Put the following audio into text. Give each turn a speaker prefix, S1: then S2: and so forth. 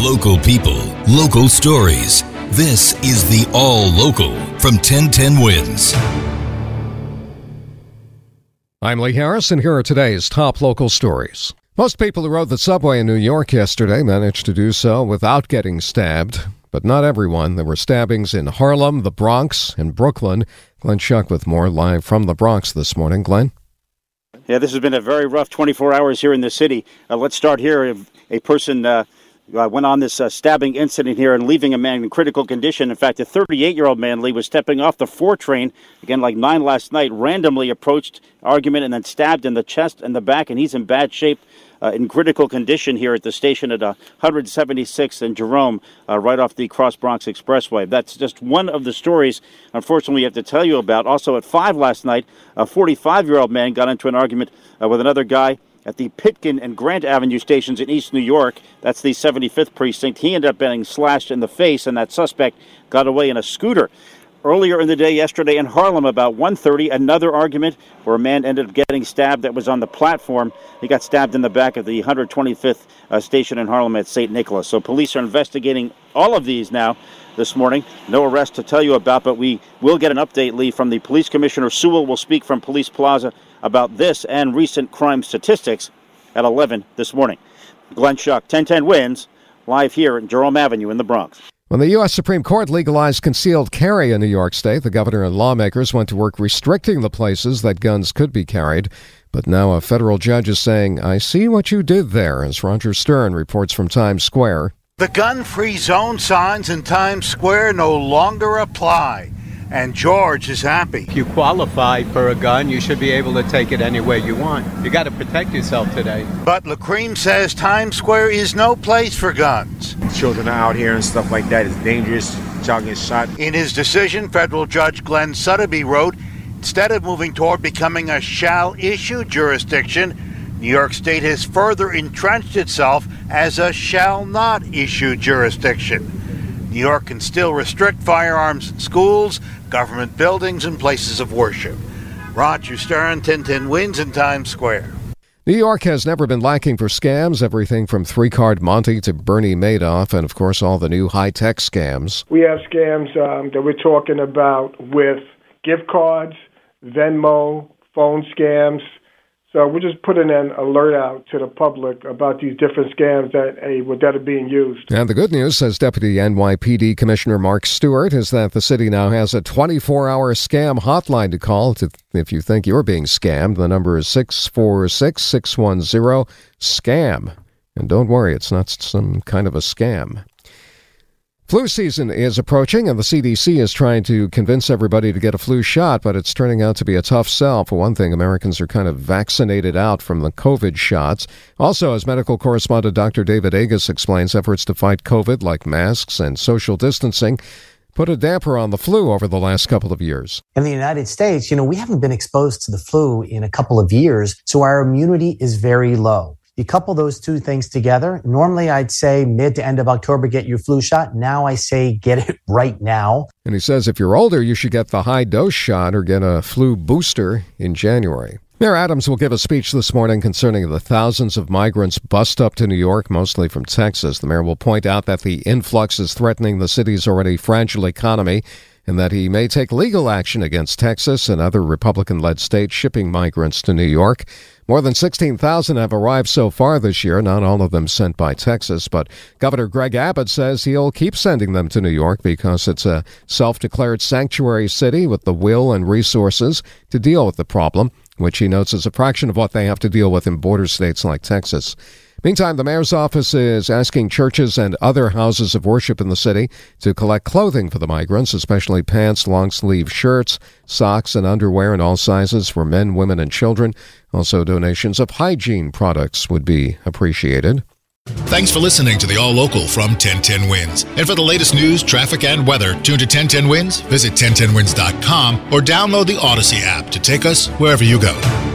S1: Local people, local stories. This is the All Local from 1010 Wins.
S2: I'm Lee Harris, and here are today's top local stories. Most people who rode the subway in New York yesterday managed to do so without getting stabbed, but not everyone. There were stabbings in Harlem, the Bronx, and Brooklyn. Glenn Schuck with more live from the Bronx this morning. Glenn?
S3: Yeah, this has been a very rough 24 hours here in the city. Uh, let's start here. A person uh, uh, went on this uh, stabbing incident here and leaving a man in critical condition. In fact, a 38 year old man, Lee, was stepping off the 4 train, again, like 9 last night, randomly approached argument and then stabbed in the chest and the back, and he's in bad shape. Uh, in critical condition here at the station at 176 and Jerome, uh, right off the Cross Bronx Expressway. That's just one of the stories, unfortunately, we have to tell you about. Also, at 5 last night, a 45 year old man got into an argument uh, with another guy at the Pitkin and Grant Avenue stations in East New York. That's the 75th precinct. He ended up getting slashed in the face, and that suspect got away in a scooter. Earlier in the day yesterday in Harlem, about 1:30, another argument where a man ended up getting stabbed that was on the platform. He got stabbed in the back of the 125th uh, station in Harlem at St. Nicholas. So police are investigating all of these now this morning. No arrest to tell you about, but we will get an update, Lee, from the police commissioner. Sewell will speak from Police Plaza about this and recent crime statistics at 11 this morning. Glenn Schuck, 1010 wins, live here at Jerome Avenue in the Bronx.
S2: When the U.S. Supreme Court legalized concealed carry in New York State, the governor and lawmakers went to work restricting the places that guns could be carried. But now a federal judge is saying, I see what you did there, as Roger Stern reports from Times Square.
S4: The gun free zone signs in Times Square no longer apply and George is happy.
S5: If you qualify for a gun, you should be able to take it anywhere you want. You got to protect yourself today.
S4: But Lacream says Times Square is no place for guns.
S6: Children are out here and stuff like that. It's dangerous. Child gets shot.
S4: In his decision, federal judge Glenn Suddaby wrote, instead of moving toward becoming a shall issue jurisdiction, New York State has further entrenched itself as a shall not issue jurisdiction. New York can still restrict firearms in schools, government buildings, and places of worship. Roger Stern, 1010 Wins in Times Square.
S2: New York has never been lacking for scams, everything from three card Monte to Bernie Madoff, and of course, all the new high tech scams.
S7: We have scams um, that we're talking about with gift cards, Venmo, phone scams, so we're just putting an alert out to the public about these different scams that, that are being used.
S2: And the good news, says Deputy NYPD Commissioner Mark Stewart, is that the city now has a 24-hour scam hotline to call to, if you think you're being scammed. The number is 646-610-SCAM. And don't worry, it's not some kind of a scam. Flu season is approaching, and the CDC is trying to convince everybody to get a flu shot, but it's turning out to be a tough sell. For one thing, Americans are kind of vaccinated out from the COVID shots. Also, as medical correspondent Dr. David Agus explains, efforts to fight COVID, like masks and social distancing, put a damper on the flu over the last couple of years.
S8: In the United States, you know, we haven't been exposed to the flu in a couple of years, so our immunity is very low. You couple those two things together. Normally, I'd say mid to end of October, get your flu shot. Now I say get it right now.
S2: And he says if you're older, you should get the high dose shot or get a flu booster in January. Mayor Adams will give a speech this morning concerning the thousands of migrants bust up to New York, mostly from Texas. The mayor will point out that the influx is threatening the city's already fragile economy and that he may take legal action against Texas and other Republican led states shipping migrants to New York. More than 16,000 have arrived so far this year, not all of them sent by Texas, but Governor Greg Abbott says he'll keep sending them to New York because it's a self declared sanctuary city with the will and resources to deal with the problem, which he notes is a fraction of what they have to deal with in border states like Texas. Meantime, the mayor's office is asking churches and other houses of worship in the city to collect clothing for the migrants, especially pants, long sleeve shirts, socks, and underwear in all sizes for men, women, and children. Also, donations of hygiene products would be appreciated.
S1: Thanks for listening to the All Local from 1010 Wins. And for the latest news, traffic, and weather, tune to 1010 Wins, visit 1010wins.com, or download the Odyssey app to take us wherever you go.